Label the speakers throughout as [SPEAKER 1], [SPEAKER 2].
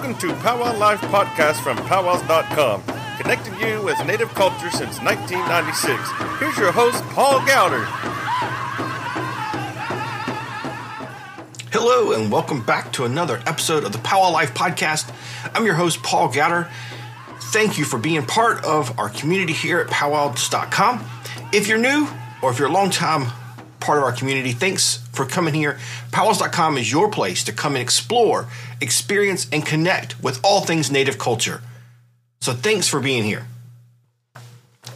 [SPEAKER 1] Welcome to Powwow Life Podcast from powwows.com, connecting you with Native culture since 1996. Here's your host, Paul Gowder.
[SPEAKER 2] Hello, and welcome back to another episode of the Powwow Life Podcast. I'm your host, Paul Gowder. Thank you for being part of our community here at powwows.com. If you're new or if you're a long time part of our community, thanks for coming here. Powwows.com is your place to come and explore, experience, and connect with all things Native culture. So thanks for being here.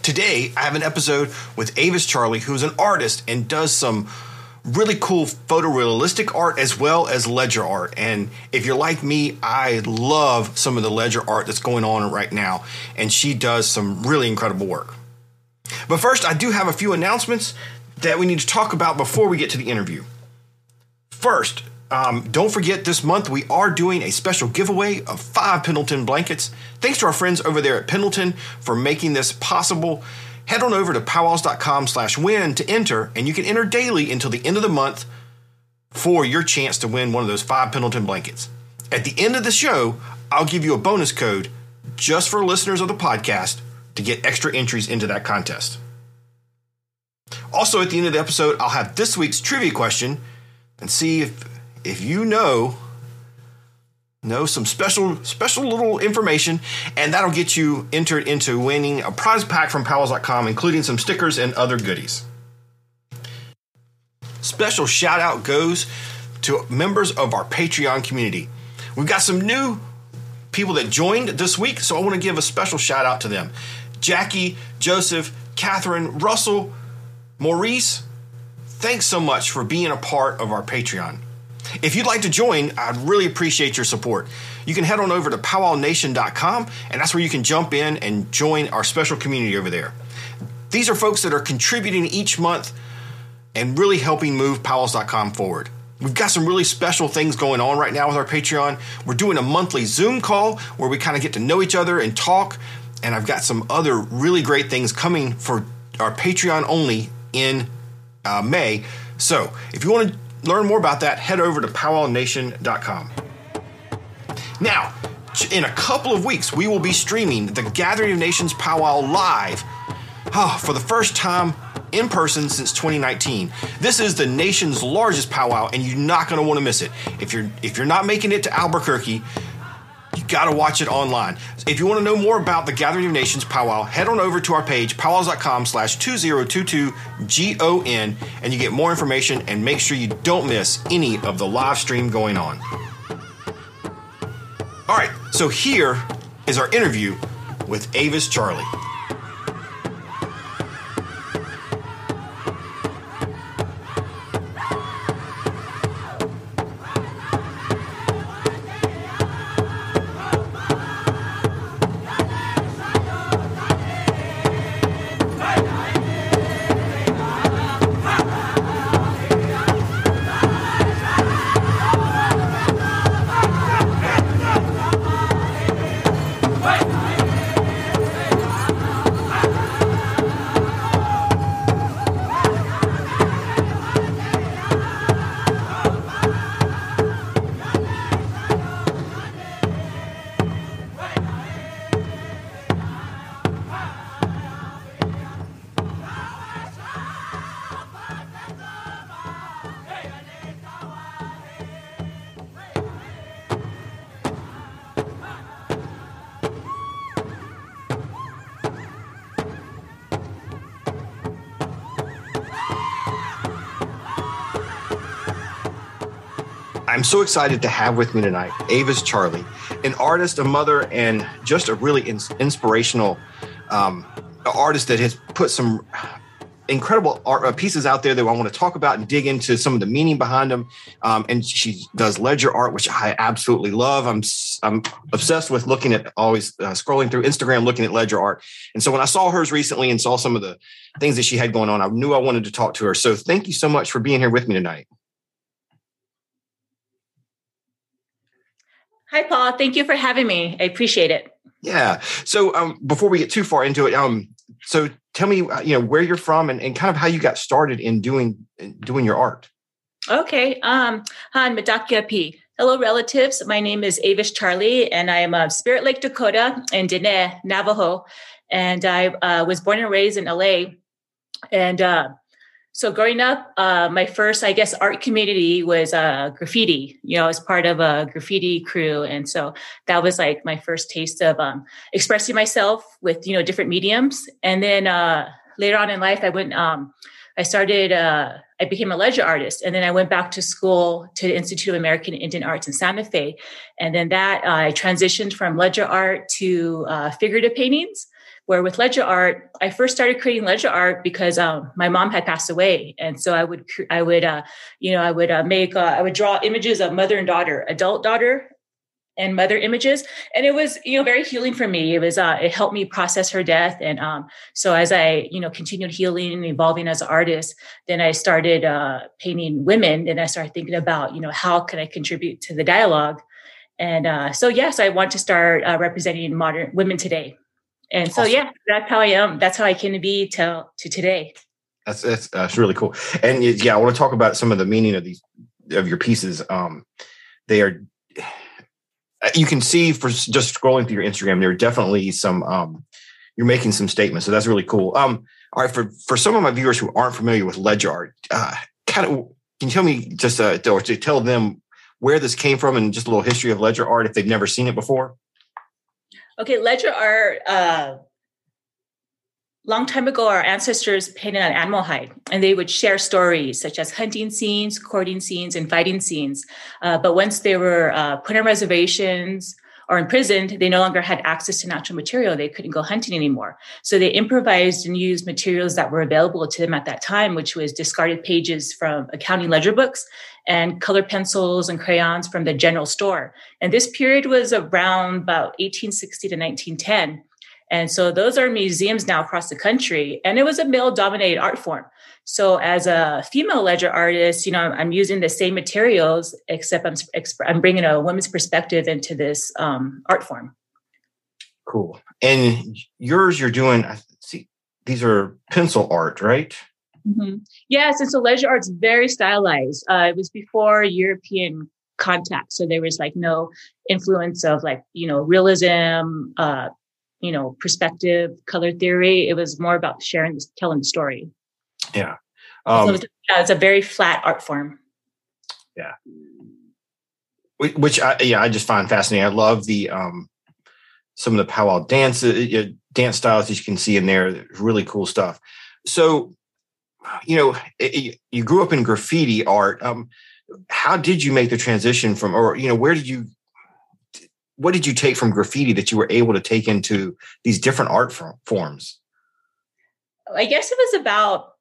[SPEAKER 2] Today, I have an episode with Avis Charley, who's an artist and does some really cool photorealistic art as well as ledger art. And if you're like me, I love some of the ledger art that's going on right now. And she does some really incredible work. But first, I do have a few announcements that we need to talk about before we get to the interview. First, um, don't forget this month we are doing a special giveaway of five Pendleton blankets. Thanks to our friends over there at Pendleton for making this possible. Head on over to powwows.com slash win to enter, and you can enter daily until the end of the month for your chance to win one of those five Pendleton blankets. At the end of the show, I'll give you a bonus code just for listeners of the podcast to get extra entries into that contest. Also, at the end of the episode, I'll have this week's trivia question and see if if you know know some special special little information and that'll get you entered into winning a prize pack from powwows.com including some stickers and other goodies. Special shout out goes to members of our patreon community. We've got some new people that joined this week so i want to give a special shout out to them. Jackie joseph catherine russell maurice thanks so much for being a part of our patreon if you'd like to join, I'd really appreciate your support. You can head on over to powwownation.com, and that's where you can jump in and join our special community over there. These are folks that are contributing each month and really helping move powwows.com forward. We've got some really special things going on right now with our Patreon. We're doing a monthly Zoom call where we kind of get to know each other and talk. And I've got some other really great things coming for our Patreon only in uh, May. So if you want to learn more about that, head over to powwownation.com. Now, in a couple of weeks, we will be streaming the Gathering of Nations Powwow live oh, for the first time in person since 2019. This is the nation's largest powwow, and you're not going to want to miss it. If you're if you're not making it to Albuquerque, you got to watch it online. If you want to know more about the Gathering of Nations powwow, head on over to our page, powwows.com slash 2022GON, and you get more information and make sure you don't miss any of the live stream going on. All right, so here is our interview with Avis Charley. I'm so excited to have with me tonight Avis Charley, an artist, a mother, and just a really in- inspirational um, artist that has put some incredible art uh, pieces out there that I want to talk about and dig into some of the meaning behind them. Um, and she does ledger art, which I absolutely love. I'm I'm obsessed with looking at always uh, scrolling through Instagram, looking at ledger art. And so when I saw hers recently and saw some of the things that she had going on, I knew I wanted to talk to her. So thank you so much for being here with me tonight.
[SPEAKER 3] Hi, Paul. Thank you for having me. I appreciate it.
[SPEAKER 2] Yeah. So um, before we get too far into it, um, so tell me, uh, you know, where you're from and, and kind of how you got started in doing doing your art.
[SPEAKER 3] Okay. Um, han Madakia P. Hello, relatives. My name is Avis Charley, and I am of Spirit Lake, Dakota, and Diné, Navajo. And I uh, was born and raised in LA. And uh, so, growing up, uh, my first, I guess, art community was uh, graffiti. You know, I was part of a graffiti crew, and so that was like my first taste of um, expressing myself with you know different mediums. And then uh, later on in life, I went. Um, I started, uh, I became a ledger artist. And then I went back to school to the Institute of American Indian Arts in Santa Fe. And then that uh, I transitioned from ledger art to uh, figurative paintings. Where with ledger art, I first started creating ledger art because um, my mom had passed away, and so I would, I would, uh, you know, I would uh, make, uh, I would draw images of mother and daughter, adult daughter, and mother images. And it was you know very healing for me. It was uh it helped me process her death. And um so as i you know continued healing and evolving as an artist then i started uh painting women. And i started thinking about you know how can i contribute to the dialogue? And uh so yes i want to start uh, representing modern women today and so awesome. yeah that's how i am that's how i can be till to today
[SPEAKER 2] that's that's, that's really cool and yeah i want to talk about some of the meaning of these of your pieces um they are uh, you can see for just scrolling through your Instagram, there are definitely some um, you're making some statements. So that's really cool. Um, all right, for for some of my viewers who aren't familiar with ledger art, uh, kind of can you tell me just uh, or to tell them where this came from and just a little history of ledger art if they've never seen it before?
[SPEAKER 3] Okay, ledger art uh, long time ago, our ancestors painted on animal hide, and they would share stories such as hunting scenes, courting scenes, and fighting scenes. Uh, but once they were uh, put on reservations or imprisoned, they no longer had access to natural material. They couldn't go hunting anymore. So they improvised and used materials that were available to them at that time, which was discarded pages from accounting ledger books and color pencils and crayons from the general store. And this period was around about 1860 to 1910. And so those are museums now across the country. And it was a male dominated art form. So as a female ledger artist, you know, I'm, using the same materials, except I'm, I'm bringing a woman's perspective into this um, art form.
[SPEAKER 2] Cool. And yours, you're doing, I see, these are pencil art, right?
[SPEAKER 3] Mm-hmm. Yes. And so ledger art's very stylized. Uh, it was before European contact. So there was like no influence of like, you know, realism, uh, you know perspective color theory. It was more about sharing telling the story.
[SPEAKER 2] Yeah.
[SPEAKER 3] Um, so it was, yeah, it's a very flat art form.
[SPEAKER 2] Yeah. Which I, yeah i just find fascinating. I love the um some of the powwow dance uh, dance styles that you can see in there. Really cool stuff. So you know it, you grew up in graffiti art. Um how did you make the transition from or you know where did you what did you take from graffiti that you were able to take into these different art forms?
[SPEAKER 3] I guess it was about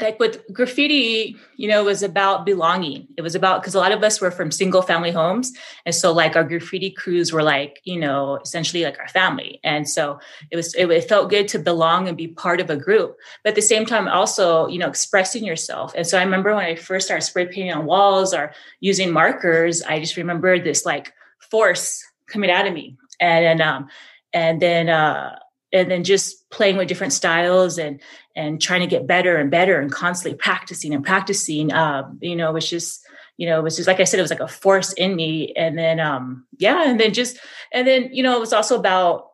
[SPEAKER 3] like with graffiti, you know, it was about belonging. It was about because a lot of us were from single family homes. And so like our graffiti crews were like, you know, essentially like our family. And so it was, it, it felt good to belong and be part of a group. But at the same time, also, you know, expressing yourself. And so I remember when I first started spray painting on walls or using markers, I just remember this like force coming out of me. And, and um and then uh and then just playing with different styles and and trying to get better and better and constantly practicing and practicing um you know it was just you know it was just like i said it was like a force in me. And then um yeah and then just and then you know it was also about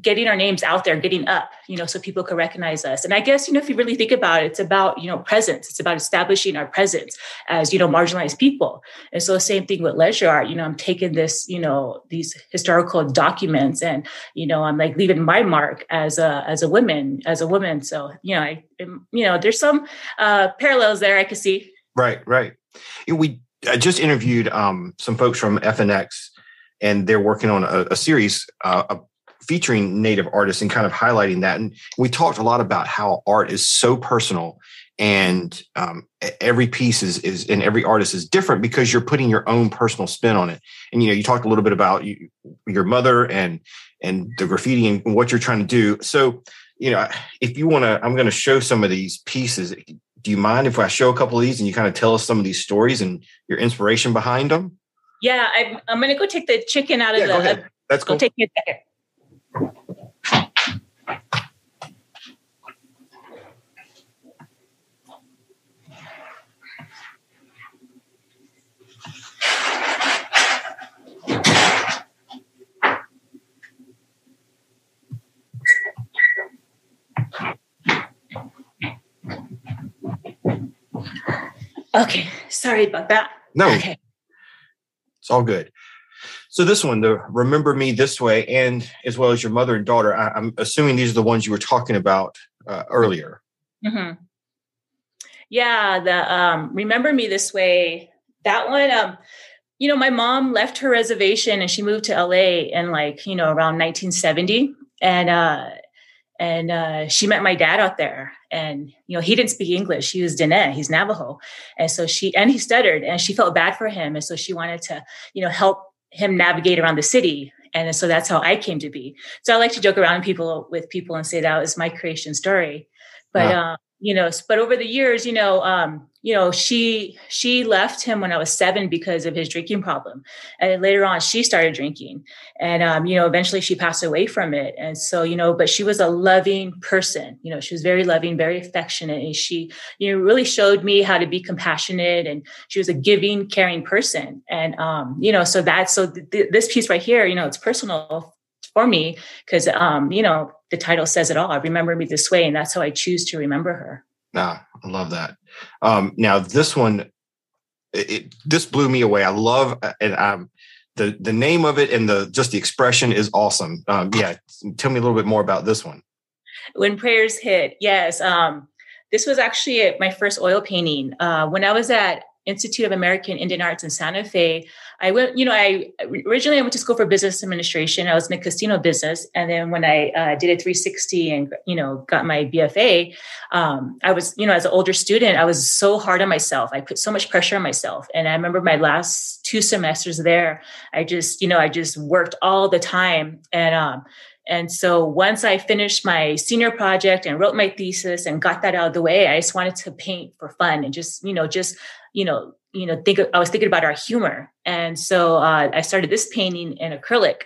[SPEAKER 3] getting our names out there, getting up, you know, so people can recognize us. And I guess, you know, if you really think about it, it's about, you know, presence. It's about establishing our presence as, you know, marginalized people. And so the same thing with ledger art, you know, I'm taking this, you know, these historical documents and, you know, I'm like leaving my mark as a, as a woman, as a woman. So, you know, I, you know, there's some uh, parallels there I can see.
[SPEAKER 2] Right, right. We I just interviewed um, some folks from FNX and they're working on a, a series uh, featuring native artists and kind of highlighting that. And we talked a lot about how art is so personal and um, every piece is, is and every artist is different because you're putting your own personal spin on it. And, you know, you talked a little bit about you, your mother and, and the graffiti and what you're trying to do. So, you know, if you want to, I'm going to show some of these pieces. Do you mind if I show a couple of these and you kind of tell us some of these stories and your inspiration behind them?
[SPEAKER 3] Yeah, I'm, I'm going to go take the chicken out of
[SPEAKER 2] yeah,
[SPEAKER 3] the.
[SPEAKER 2] Go ahead. That's cool.
[SPEAKER 3] Take me a second. Okay. Sorry about that.
[SPEAKER 2] No.
[SPEAKER 3] Okay.
[SPEAKER 2] It's all good. So this one, the "Remember Me This Way," and as well as your mother and daughter, I, I'm assuming these are the ones you were talking about uh, earlier.
[SPEAKER 3] hmm Yeah, the um, remember me this way. That one, um, you know, my mom left her reservation and she moved to LA in like you know around 1970, and uh, and uh, she met my dad out there, and you know he didn't speak English. He was Diné, he's Navajo, and so she and he stuttered, and she felt bad for him, and so she wanted to you know help him navigate around the city. And so that's how I came to be. So I like to joke around people with people and say that was my creation story. But
[SPEAKER 2] Wow.
[SPEAKER 3] uh, you know, but over the years, you know, um, you know, she she left him when I was seven because of his drinking problem, and later on she started drinking, and um, you know, eventually she passed away from it. And so, you know, but she was a loving person. You know, she was very loving, very affectionate, and she, you know, really showed me how to be compassionate, and she was a giving, caring person. And um, you know, so that so th- th- this piece right here, you know, it's personal for me because um, you know the title says it all. Remember me this way, and that's how I choose to remember her.
[SPEAKER 2] Ah, I love that. Um, now this one, it, it- this blew me away. I love uh, and um, the the name of it and the just the expression is awesome. Um, yeah, tell me a little bit more about this one.
[SPEAKER 3] When prayers hit, yes. Um, this was actually my first oil painting. Uh, when I was at Institute of American Indian Arts in Santa Fe, I went, you know, I originally I went to school for business administration. I was in the casino business. And then when I uh, did a 360 and, you know, got my BFA, um, I was, you know, as an older student, I was so hard on myself. I put so much pressure on myself. And I remember my last two semesters there, I just, you know, I just worked all the time. And, um, and so once I finished my senior project and wrote my thesis and got that out of the way, I just wanted to paint for fun and just, you know, just, you know, you know, think I was thinking about our humor. And so uh, I started this painting in acrylic.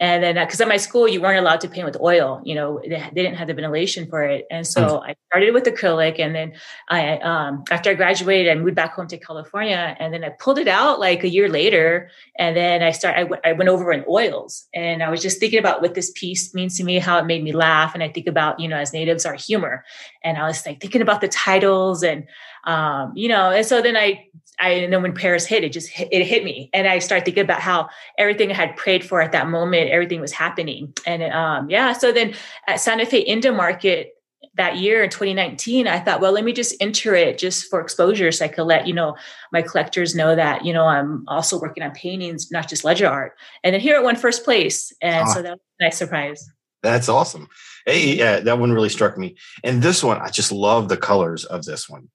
[SPEAKER 3] And then, because at my school, you weren't allowed to paint with oil, you know, they, they didn't have the ventilation for it. And so I started with acrylic. And then I, um, after I graduated, I moved back home to California. And then I pulled it out like a year later. And then I started, I, w- I went over in oils. And I was just thinking about what this piece means to me, how it made me laugh. And I think about, you know, as natives, our humor. And I was like thinking about the titles and, um, you know, and so then I, I, and then when prayers hit, it just hit, it hit me, and I started thinking about how everything I had prayed for at that moment, everything was happening, and um, yeah. So then at Santa Fe Indian Market that year in 2019, I thought, well, let me just enter it just for exposure, so I could let you know my collectors know that you know I'm also working on paintings, not just ledger art. And then here it won first place, and
[SPEAKER 2] Ah.
[SPEAKER 3] so that was a nice surprise.
[SPEAKER 2] That's awesome. Hey, yeah, that one really struck me. And this one, I just love the colors of this one.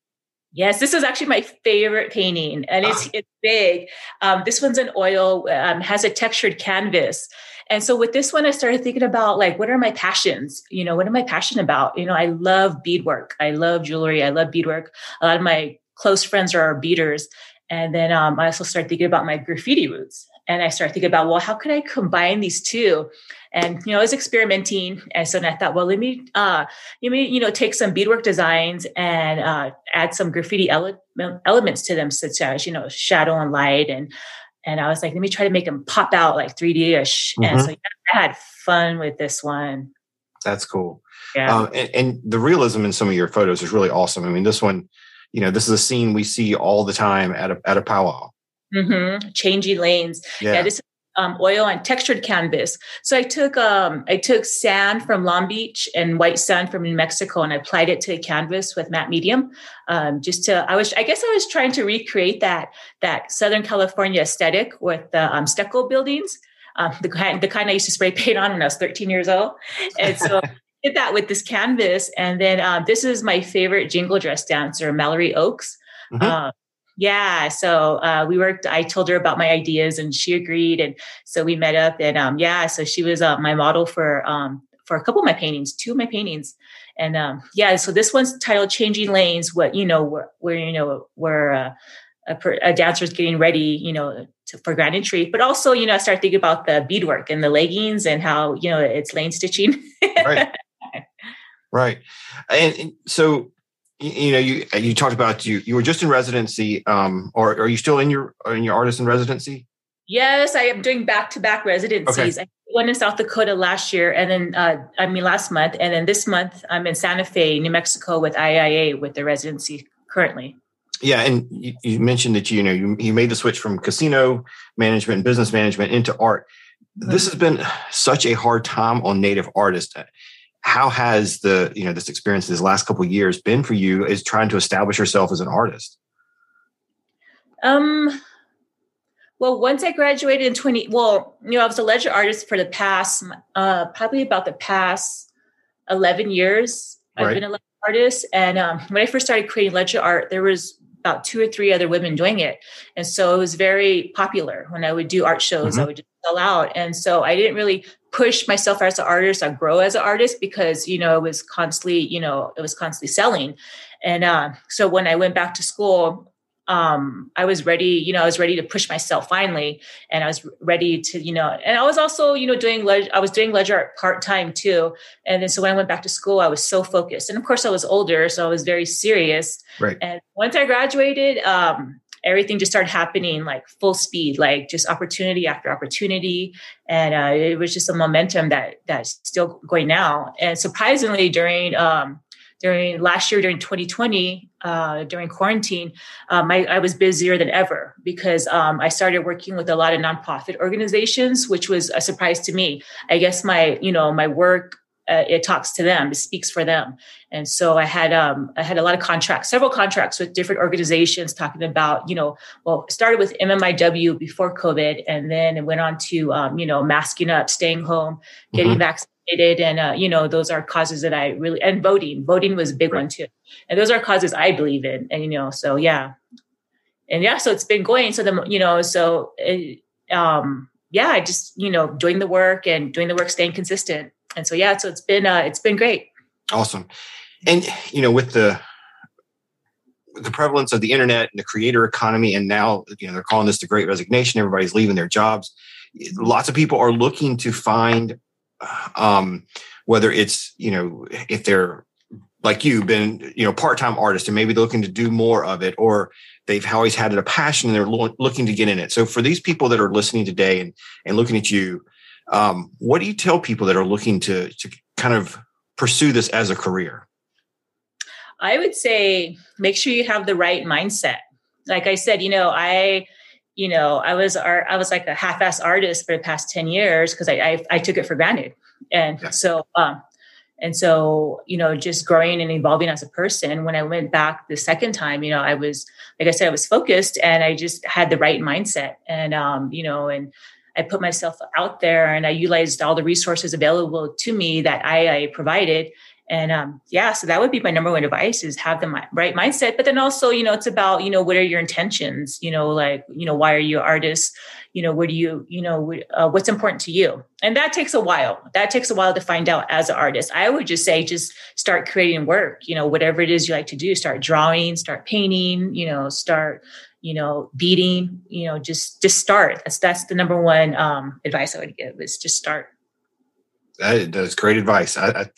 [SPEAKER 3] Yes, this is actually my favorite painting, and it's it's big. Um, this one's an oil, um, has a textured canvas, and so with this one, I started thinking about like, what are my passions? You know, what am I passionate about? You know, I love beadwork, I love jewelry, I love beadwork. A lot of my close friends are our beaders, and then um, I also started thinking about my graffiti roots, and I started thinking about, well, how could I combine these two? And you know, I was experimenting, and so I thought, well, let me uh, you may you know take some beadwork designs and uh, add some graffiti ele- elements to them such as you know shadow and light and and i was like let me try to make them pop out like 3d-ish and
[SPEAKER 2] Mhm.
[SPEAKER 3] so yeah, i had fun with this one
[SPEAKER 2] That's cool.
[SPEAKER 3] yeah
[SPEAKER 2] Um, and, and the realism in some of your photos is really awesome. I mean, this one, you know, this is a scene we see all the time at a at a powwow.
[SPEAKER 3] hmm changing lanes
[SPEAKER 2] Yeah.
[SPEAKER 3] yeah, this is um, oil and textured canvas. So i took um, i took sand from long beach and white sand from new mexico and i applied it to a canvas with matte medium um, just to i was i guess i was trying to recreate that that southern california aesthetic with the um, stucco buildings um, the kind the kind i used to spray paint on when i was 13 years old. And so I did that with this canvas. And then um, this is my favorite jingle dress dancer mallory oaks
[SPEAKER 2] Mhm.
[SPEAKER 3] uh, yeah so uh, we worked i told her about my ideas and she agreed and so we met up and um, yeah so she was uh, my model for um, for a couple of my paintings two of my paintings and um, yeah so this one's titled changing lanes what you know where, where you know where uh, a, per, a dancer's getting ready you know to, for grand entry but also you know i started thinking about the beadwork and the leggings and how you know it's lane stitching
[SPEAKER 2] Right. Right. And, and so, you, know, you you talked about you you were just in residency, um, or are you still in your in your artist in residency?
[SPEAKER 3] Yes, I am doing back to back residencies. I went in South Dakota last year, and then uh, I mean last month, and then this month I'm in Santa Fe, New Mexico, with IIA with the residency currently.
[SPEAKER 2] Yeah, and you, you, mentioned that you know you, you made the switch from casino management and business management into art. This has been such a hard time on native artists. How has the you know this experience these last couple years been for you? Is trying to establish yourself as an artist?
[SPEAKER 3] Um. Well, once I graduated in twenty, well, you know, I was a ledger artist for the past, uh, probably about the past eleven years. Right. I've been a ledger artist, and um, when I first started creating ledger art, there was about two or three other women doing it. And so it was very popular when I would do art shows, mm-hmm. I would just sell out. And so I didn't really push myself as an artist or grow as an artist because, you know, it was constantly, you know, it was constantly selling. And uh, so when I went back to school, um, I was ready, you know, I was ready to push myself finally. And I was ready to, you know, and I was also, you know, doing, I was doing ledger art part time too. And then so when I went back to school, I was so focused. And of course I was older, so I was very serious.
[SPEAKER 2] Right.
[SPEAKER 3] And once I graduated, um, everything just started happening like full speed, like just opportunity after opportunity. And uh, it was just a momentum that that's still going now. And surprisingly during, um, during last year during 2020 uh, during quarantine um, I, I, was busier than ever because um, i started working with a lot of nonprofit organizations which was a surprise to me i guess my you know my work uh, it talks to them it speaks for them and so i had um, i had a lot of contracts several contracts with different organizations talking about you know well started with mmiw before covid and then it went on to um, you know masking up staying home getting mm-hmm. vaccinated and uh, you know those are causes that i really and voting voting was a big right. one too and those are causes i believe in and you know so yeah and yeah so it's been going so the you know so it, um yeah i just you know doing the work and doing the work staying consistent and so yeah so it's been uh it's been great.
[SPEAKER 2] Awesome. And you know with the the prevalence of the internet and the creator economy and now you know they're calling this the great resignation everybody's leaving their jobs lots of people are looking to find um, whether it's you know if they're like you been you know part-time artist and maybe they're looking to do more of it or they've always had a passion and they're lo- looking to get in it. So for these people that are listening today and and looking at you um, what do you tell people that are looking to to kind of pursue this as a career
[SPEAKER 3] i would say make sure you have the right mindset like i said you know i you know, I was art, I was like a half-ass artist for the past 10 years because I, I, I took it for granted. And yeah. so um and so, you know, just growing and evolving as a person. When I went back the second time, you know, I was like I said, I was focused and I just had the right mindset. And um, you know, and I put myself out there and I utilized all the resources available to me that I, I provided and um, yeah, so that would be my number one advice is have the right mindset. But then also, you know, it's about, you know, what are your intentions? You know, like, you know, why are you an artist? You know, what do you, you know, uh, what's important to you? And that takes a while. That takes a while to find out as an artist. I would just say, just start creating work, you know, whatever it is you like to do, start drawing, start painting, you know, start, you know, beating, you know, just, just start. That's, that's the number one um, advice I would give is just start.
[SPEAKER 2] That, that's great advice. I, I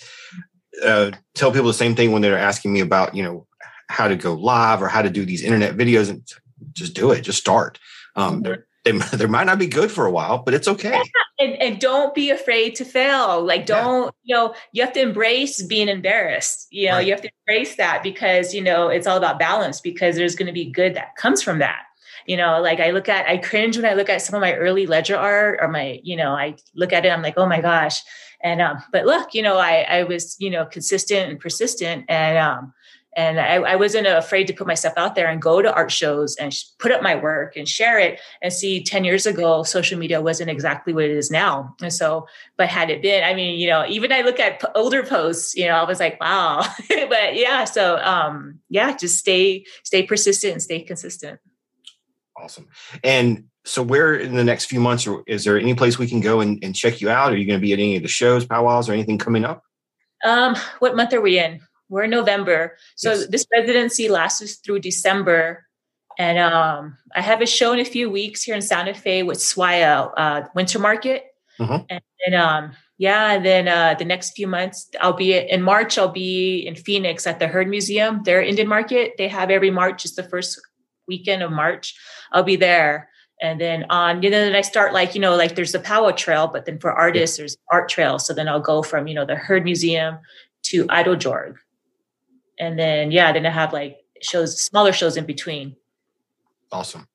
[SPEAKER 2] uh, tell people the same thing when they're asking me about you know how to go live or how to do these internet videos and just do it just start um, mm-hmm. They, they might not be good for a while but it's okay yeah.
[SPEAKER 3] and, and don't be afraid to fail like don't yeah. you know you have to embrace being embarrassed you know right. you have to embrace that because you know it's all about balance because there's going to be good that comes from that you know like i look at i cringe when i look at some of my early ledger art or my you know i look at it i'm like oh my gosh and um, but look, you know, I I was you know consistent and persistent, and um, and I, I wasn't afraid to put myself out there and go to art shows and put up my work and share it. And see, ten years ago, social media wasn't exactly what it is now. And so, but had it been, I mean, you know, even I look at older posts, you know, I was like, wow. but yeah, so um, yeah, just stay stay persistent and stay consistent.
[SPEAKER 2] Awesome. And so where in the next few months or is there any place we can go and, and check you out are you going to be at any of the shows powwows or anything coming up
[SPEAKER 3] um what month are we in we're in november. So yes. this residency lasts us through december. And um i have a show in a few weeks here in santa fe with SWAIA uh, winter market. Mm-hmm. and, and um yeah and then uh the next few months i'll be in march i'll be in phoenix at the Heard museum. Their indian market. They have every march is the first weekend of march i'll be there. And then on you know then i start like you know like there's the powwow trail but then for artists there's art trail so then i'll go from you know the Heard museum to Eiteljorg and then yeah then i have like shows, smaller shows in between.
[SPEAKER 2] Awesome.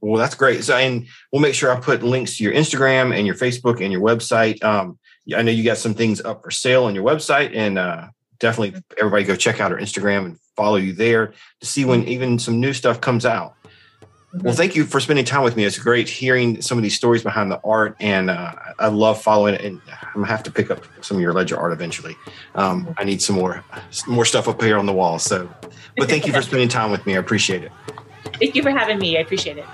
[SPEAKER 2] Well, that's great. So, and we'll make sure I put links to your Instagram and your Facebook and your website. Um, I know you got some things up for sale on your website, and uh, definitely everybody go check out our Instagram and follow you there to see when even some new stuff comes out. Well, thank you for spending time with me. It's great hearing some of these stories behind the art, and uh, I love following it. And I'm gonna have to pick up some of your ledger art eventually. Um, I need some more more stuff up here on the wall. So, but thank you for spending time with me. I appreciate it.
[SPEAKER 3] Thank you for having me. I appreciate it.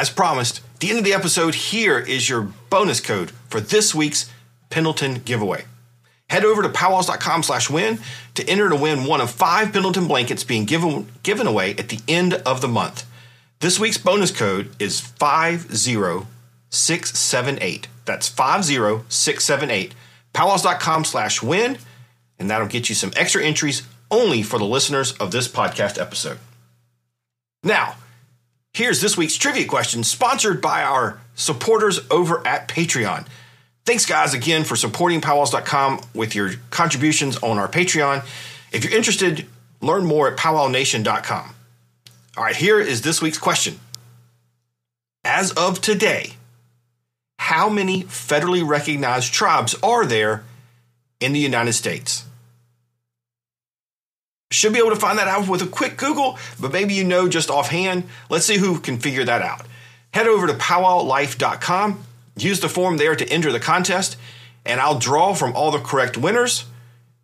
[SPEAKER 2] As promised, the end of the episode, here is your bonus code for this week's Pendleton giveaway. Head over to powwows.com slash win to enter to win one of five Pendleton blankets being given, given away at the end of the month. This week's bonus code is 50678. That's 50678. Powwows.com slash win, and that'll get you some extra entries only for the listeners of this podcast episode. Now, Here's this week's trivia question, sponsored by our supporters over at Patreon. Thanks, guys, again for supporting powwows.com with your contributions on our Patreon. If you're interested, learn more at powwownation.com. All right, here is this week's question. As of today, how many federally recognized tribes are there in the United States? Should be able to find that out with a quick Google, but maybe you know just offhand. Let's see who can figure that out. Head over to powwowlife.com, use the form there to enter the contest, and I'll draw from all the correct winners.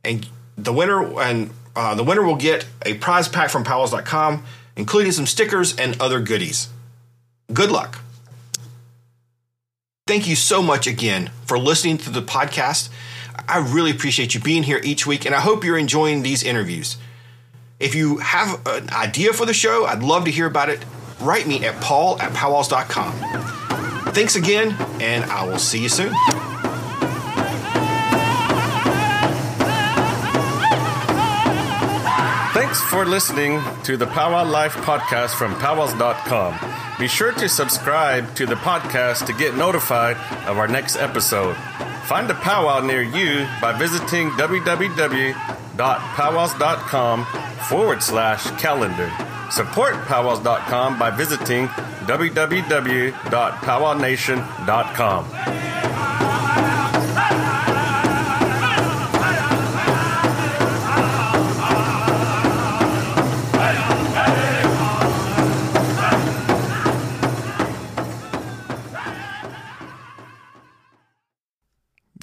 [SPEAKER 2] And the winner and uh, the winner will get a prize pack from powwows.com, including some stickers and other goodies. Good luck. Thank you so much again for listening to the podcast. I really appreciate you being here each week, and I hope you're enjoying these interviews. If you have an idea for the show, I'd love to hear about it. Write me at paul at powwows.com. Thanks again, and I will see you soon.
[SPEAKER 1] Thanks for listening to the Powwow Life podcast from powwows.com. Be sure to subscribe to the podcast to get notified of our next episode. Find a powwow near you by visiting www.powwows.com forward slash calendar. Support powwows.com by visiting www.powwownation.com.